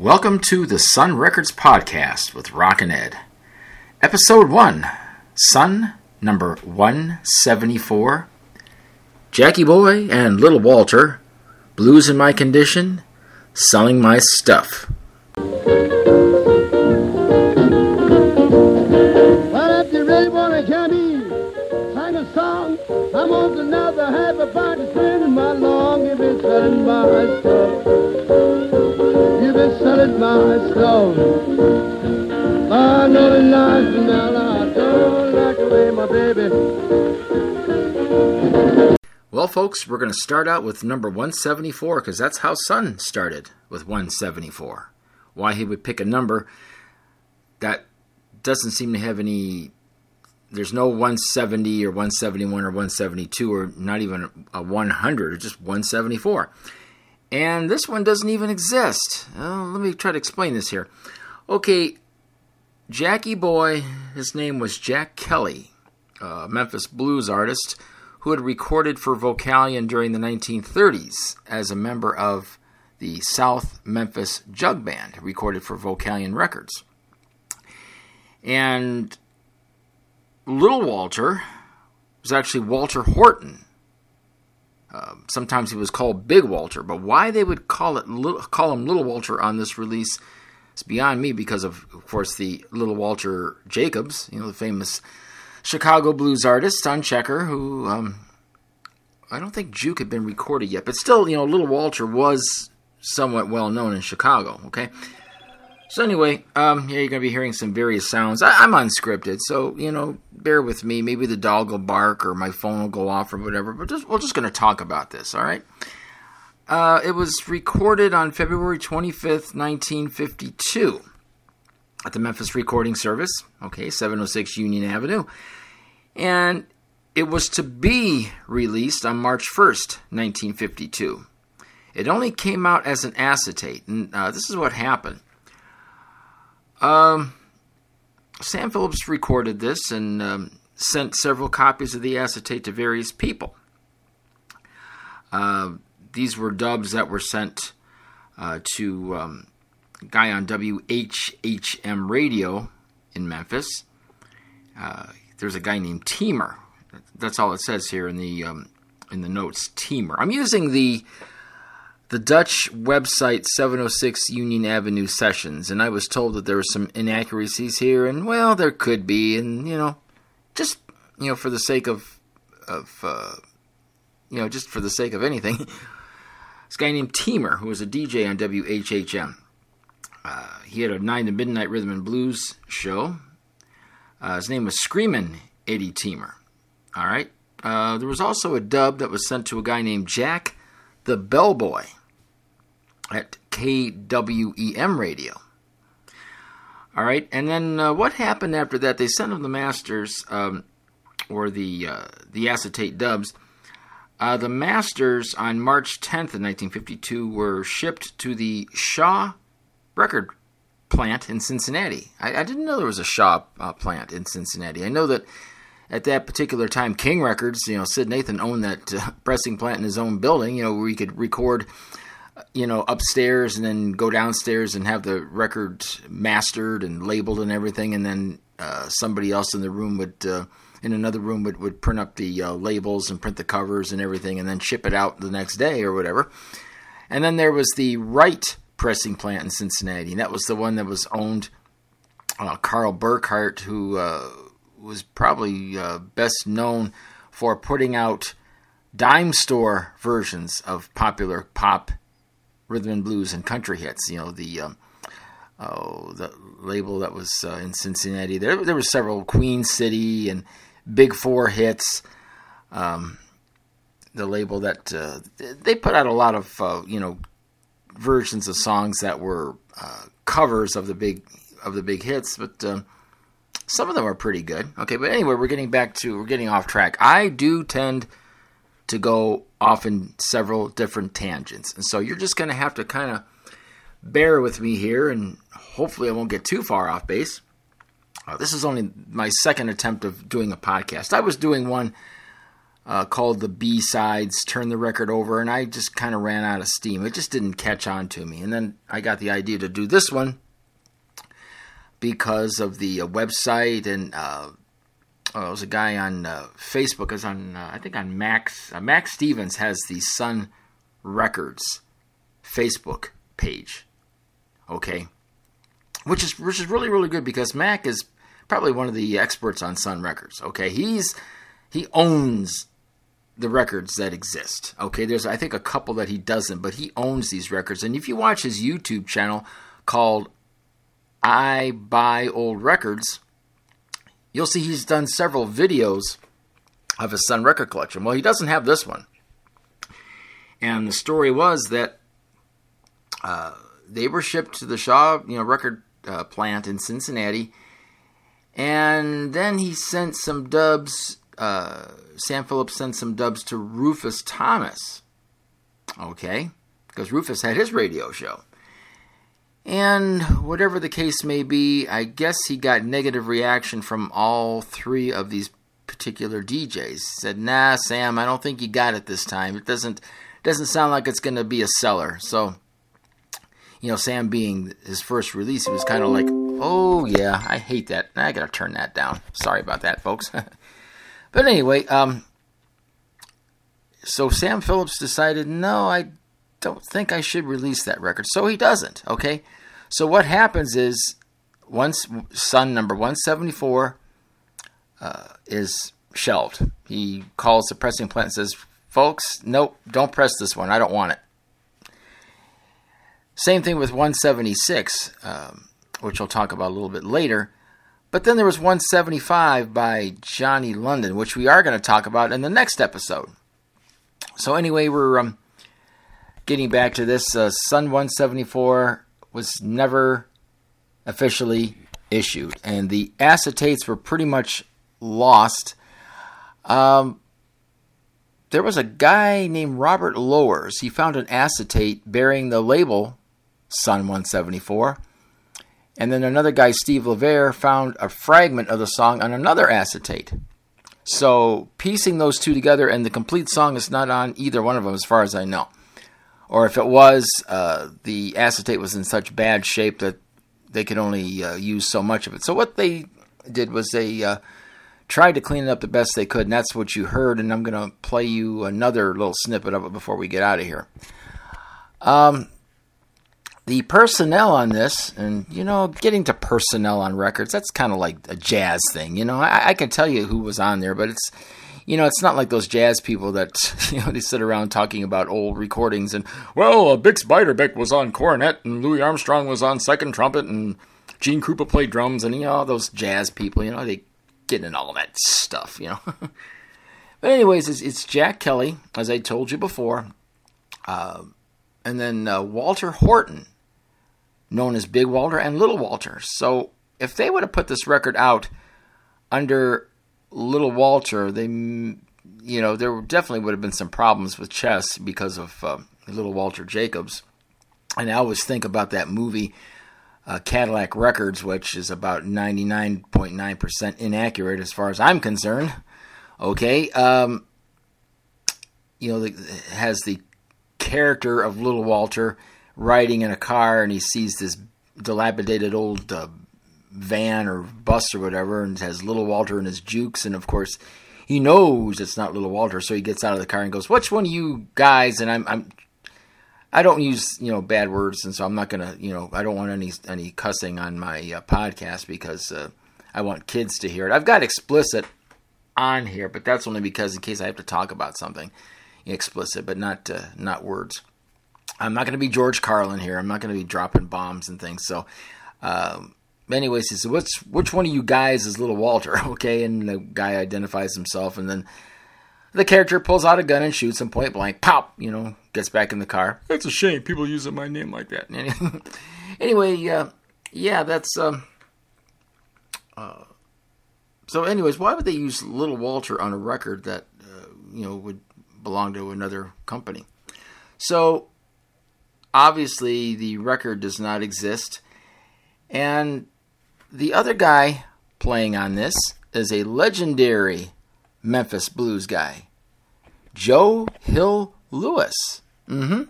Welcome to the Sun Records Podcast with Rockin' Ed. Episode 1 Sun number 174. Jackie Boy and Little Walter, Blues in My Condition, Selling My Stuff. Folks, we're going to start out with number 174 because that's how Sun started with 174. Why he would pick a number that doesn't seem to have any. There's no 170 or 171 or 172 or not even a 100, it's just 174. And this one doesn't even exist. Let me try to explain this here. Okay, Jackie Boy, his name was Jack Kelly, a Memphis blues artist who had recorded for Vocalion during the 1930s as a member of the South Memphis Jug Band, recorded for Vocalion Records. And Little Walter was actually Walter Horton. Uh, sometimes he was called Big Walter, but why they would call it call him Little Walter on this release is beyond me because of, of course, the Little Walter Jacobs, you know, the famous Chicago blues artist on Checker, who um, I don't think Juke had been recorded yet, but still, you know, Little Walter was somewhat well known in Chicago. Okay, so anyway, um, yeah, you're gonna be hearing some various sounds. I, I'm unscripted, so you know, bear with me. Maybe the dog will bark or my phone will go off or whatever. But just, we're just gonna talk about this. All right. Uh, it was recorded on February 25th, 1952 at the Memphis Recording Service, okay, 706 Union Avenue. And it was to be released on March 1st, 1952. It only came out as an acetate, and uh, this is what happened. Um, Sam Phillips recorded this and um, sent several copies of the acetate to various people. Uh, these were dubs that were sent uh, to um, guy on WHHM radio in Memphis. Uh, there's a guy named Teamer. That's all it says here in the um, in the notes. Teamer. I'm using the the Dutch website 706 Union Avenue Sessions, and I was told that there were some inaccuracies here, and well, there could be, and you know, just you know, for the sake of of uh, you know, just for the sake of anything, this guy named Teamer, who was a DJ on WHHM. Uh, he had a 9 to midnight rhythm and blues show. Uh, his name was Screamin' Eddie Teamer. All right. Uh, there was also a dub that was sent to a guy named Jack the Bellboy at KWEM Radio. All right. And then uh, what happened after that? They sent him the masters um, or the uh, the acetate dubs. Uh, the masters on March 10th of 1952 were shipped to the Shaw record plant in Cincinnati. I, I didn't know there was a Shaw uh, plant in Cincinnati. I know that at that particular time, King Records, you know, Sid Nathan owned that uh, pressing plant in his own building, you know, where you could record, uh, you know, upstairs and then go downstairs and have the record mastered and labeled and everything, and then uh, somebody else in the room would. Uh, in another room would, would print up the uh, labels and print the covers and everything and then ship it out the next day or whatever. And then there was the Rite pressing plant in Cincinnati, and that was the one that was owned uh, Carl Burkhart, who uh, was probably uh, best known for putting out dime store versions of popular pop, rhythm and blues, and country hits. You know the um, oh the label that was uh, in Cincinnati. There there were several Queen City and Big Four hits. Um, the label that uh, they put out a lot of uh, you know versions of songs that were uh, covers of the big of the big hits, but um, some of them are pretty good. Okay, but anyway, we're getting back to we're getting off track. I do tend to go off in several different tangents, and so you're just going to have to kind of bear with me here, and hopefully, I won't get too far off base. Uh, this is only my second attempt of doing a podcast. I was doing one uh, called the B sides, turn the record over, and I just kind of ran out of steam. It just didn't catch on to me. And then I got the idea to do this one because of the uh, website and uh, oh, there was a guy on uh, Facebook. Is on uh, I think on Max uh, Max Stevens has the Sun Records Facebook page. Okay, which is which is really really good because Mac is probably one of the experts on Sun Records. Okay, he's he owns the records that exist. Okay, there's I think a couple that he doesn't, but he owns these records. And if you watch his YouTube channel called I Buy Old Records, you'll see he's done several videos of his Sun record collection. Well, he doesn't have this one. And the story was that uh, they were shipped to the Shaw, you know, record uh, plant in Cincinnati, and then he sent some dubs. Uh, Sam Phillips sent some dubs to Rufus Thomas. Okay, because Rufus had his radio show. And whatever the case may be, I guess he got negative reaction from all three of these particular DJs. Said, "Nah, Sam, I don't think you got it this time. It doesn't doesn't sound like it's going to be a seller." So, you know, Sam being his first release, he was kind of like, "Oh yeah, I hate that. I got to turn that down. Sorry about that, folks." but anyway, um so Sam Phillips decided, "No, I don't think I should release that record. So he doesn't, okay? So what happens is once Sun number 174 uh, is shelved, he calls the pressing plant and says, Folks, nope, don't press this one. I don't want it. Same thing with 176, um, which we'll talk about a little bit later. But then there was 175 by Johnny London, which we are going to talk about in the next episode. So, anyway, we're um, getting back to this, uh, Sun 174 was never officially issued, and the acetates were pretty much lost. Um, there was a guy named Robert Lowers. He found an acetate bearing the label Sun 174. And then another guy, Steve LaVere, found a fragment of the song on another acetate. So piecing those two together, and the complete song is not on either one of them, as far as I know or if it was, uh, the acetate was in such bad shape that they could only uh, use so much of it. So what they did was they uh, tried to clean it up the best they could, and that's what you heard. And I'm going to play you another little snippet of it before we get out of here. Um, the personnel on this, and you know, getting to personnel on records, that's kind of like a jazz thing. You know, I, I can tell you who was on there, but it's you know, it's not like those jazz people that you know they sit around talking about old recordings and well, uh, Bix Beiderbecke was on cornet and Louis Armstrong was on second trumpet and Gene Krupa played drums and you know those jazz people, you know, they get in all that stuff, you know. but anyways, it's, it's, Jack Kelly, as I told you before, uh, and then uh, Walter Horton, known as Big Walter and Little Walter. So if they would have put this record out under Little Walter, they, you know, there definitely would have been some problems with chess because of uh, Little Walter Jacobs. And I always think about that movie, uh, Cadillac Records, which is about 99.9% inaccurate as far as I'm concerned. Okay. Um, you know, it has the character of Little Walter riding in a car and he sees this dilapidated old uh, van or bus or whatever and has little Walter and his jukes and of course he knows it's not little Walter so he gets out of the car and goes which one of you guys? And I'm I'm I don't use you know bad words and so I'm not gonna you know I don't want any any cussing on my uh, podcast because uh, I want kids to hear it. I've got explicit on here but that's only because in case I have to talk about something explicit but not uh, not words I'm not going to be George Carlin here I'm not going to be dropping bombs and things so um, anyways, he said, "What's which one of you guys is little Walter?" Okay, and the guy identifies himself, and then the character pulls out a gun and shoots him point blank. Pop, you know, gets back in the car. It's a shame people using my name like that. anyway, uh, yeah, that's. Um, uh, so, anyways, why would they use Little Walter on a record that uh, you know would belong to another company? So, obviously, the record does not exist, and the other guy playing on this is a legendary Memphis blues guy Joe Hill Louis. Mm-hmm.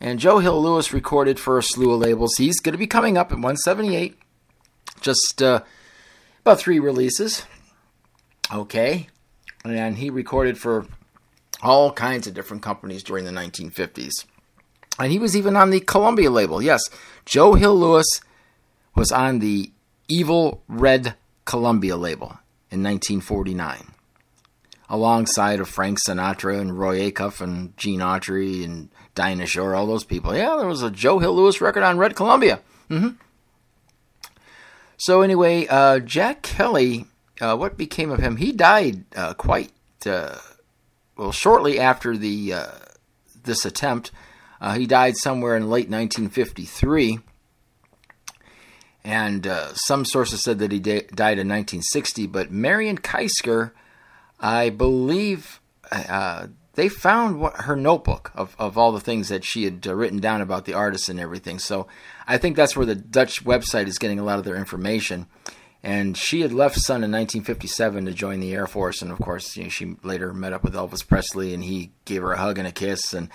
And Joe Hill Louis recorded for a slew of labels. He's going to be coming up at 178. Just uh, about three releases. Okay. And he recorded for all kinds of different companies during the 1950s. And he was even on the Columbia label. Yes, Joe Hill Louis was on the Evil Red Columbia label in 1949, alongside of Frank Sinatra and Roy Acuff and Gene Autry and Dinah Shore, all those people. Yeah, there was a Joe Hill Louis record on Red Columbia. Mm-hmm. So anyway, uh, Jack Kelly, uh, what became of him? He died uh, quite uh, well shortly after the uh, this attempt. Uh, he died somewhere in late 1953. And uh, some sources said that he died in 1960, but Marion Keisker, I believe, uh, they found what, her notebook of, of all the things that she had uh, written down about the artist and everything. So I think that's where the Dutch website is getting a lot of their information. And she had left Sun in 1957 to join the Air Force, and of course, you know, she later met up with Elvis Presley, and he gave her a hug and a kiss, and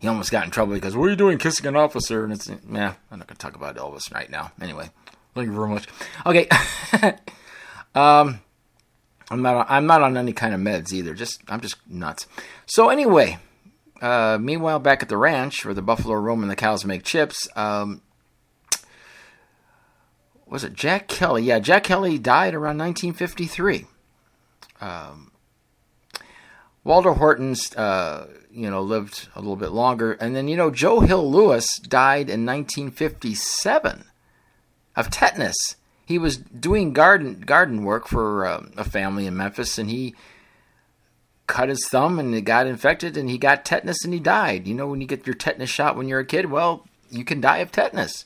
he almost got in trouble because what are you doing kissing an officer? And it's yeah, I'm not gonna talk about Elvis right now. Anyway, thank you very much. Okay, um, I'm not I'm not on any kind of meds either. Just I'm just nuts. So anyway, uh, meanwhile back at the ranch where the buffalo roam and the cows make chips, um, was it Jack Kelly? Yeah, Jack Kelly died around 1953. Um, Walter Horton's, uh, you know, lived a little bit longer, and then you know Joe Hill Louis died in 1957 of tetanus. He was doing garden garden work for uh, a family in Memphis, and he cut his thumb and it got infected, and he got tetanus and he died. You know, when you get your tetanus shot when you're a kid, well, you can die of tetanus.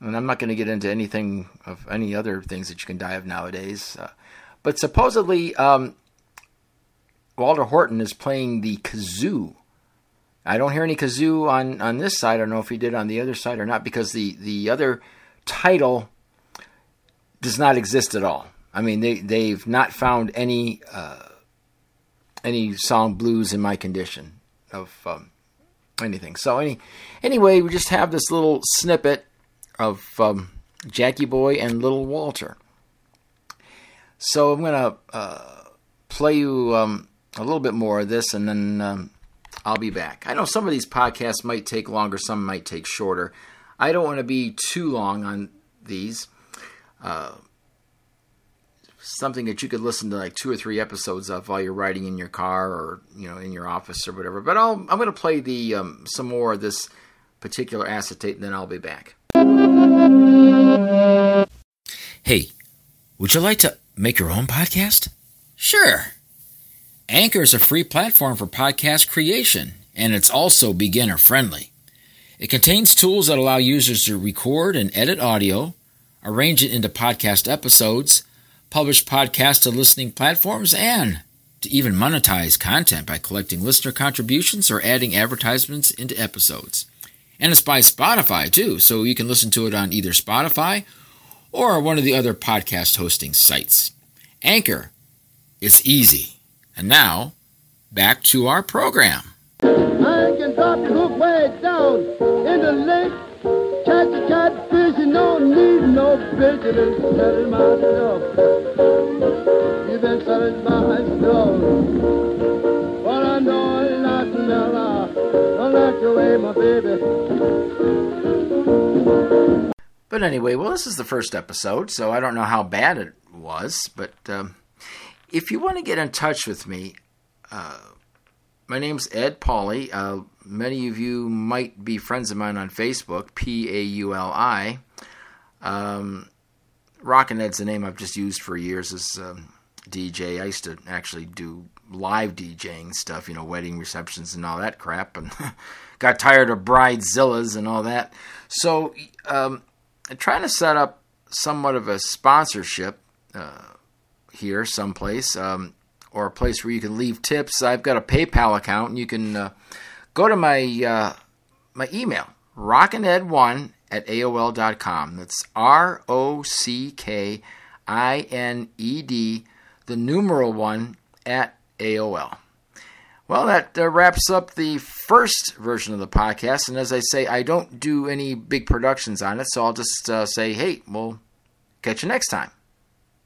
And I'm not going to get into anything of any other things that you can die of nowadays. Uh, but supposedly, um, Walter Horton is playing the kazoo. I don't hear any kazoo on, on this side. I don't know if he did on the other side or not because the, the other title does not exist at all. I mean, they, they've not found any uh, any song blues in my condition of um, anything. So any anyway, we just have this little snippet of um, Jackie Boy and Little Walter. So I'm gonna uh, play you um, a little bit more of this, and then um, I'll be back. I know some of these podcasts might take longer, some might take shorter. I don't want to be too long on these. Uh, something that you could listen to like two or three episodes of while you're riding in your car or you know in your office or whatever. But I'll I'm going to play the um, some more of this particular acetate, and then I'll be back. Hey, would you like to make your own podcast? Sure. Anchor is a free platform for podcast creation, and it's also beginner friendly. It contains tools that allow users to record and edit audio, arrange it into podcast episodes, publish podcasts to listening platforms, and to even monetize content by collecting listener contributions or adding advertisements into episodes. And it's by Spotify too, so you can listen to it on either Spotify or one of the other podcast hosting sites. Anchor, it's easy. And now, back to our program. I can drop your hook way down in the lake. Catch a catfish, you don't need no bait. You've been selling my stuff. You've been selling my stuff. Well, I know it's not smell. Don't like the way my baby. But anyway, well, this is the first episode, so I don't know how bad it was. But um, if you want to get in touch with me, uh, my name's Ed Pauli. Uh, many of you might be friends of mine on Facebook, P A U L I. Um, Rockin' Ed's the name I've just used for years as um, DJ. I used to actually do live DJing stuff, you know, wedding receptions and all that crap, and got tired of bridezillas and all that. So, um, trying to set up somewhat of a sponsorship uh, here, someplace, um, or a place where you can leave tips. I've got a PayPal account, and you can uh, go to my uh, my email, rockined1 at AOL.com. That's R O C K I N E D, the numeral one at AOL. Well, that uh, wraps up the first version of the podcast. And as I say, I don't do any big productions on it, so I'll just uh, say, hey, we'll catch you next time.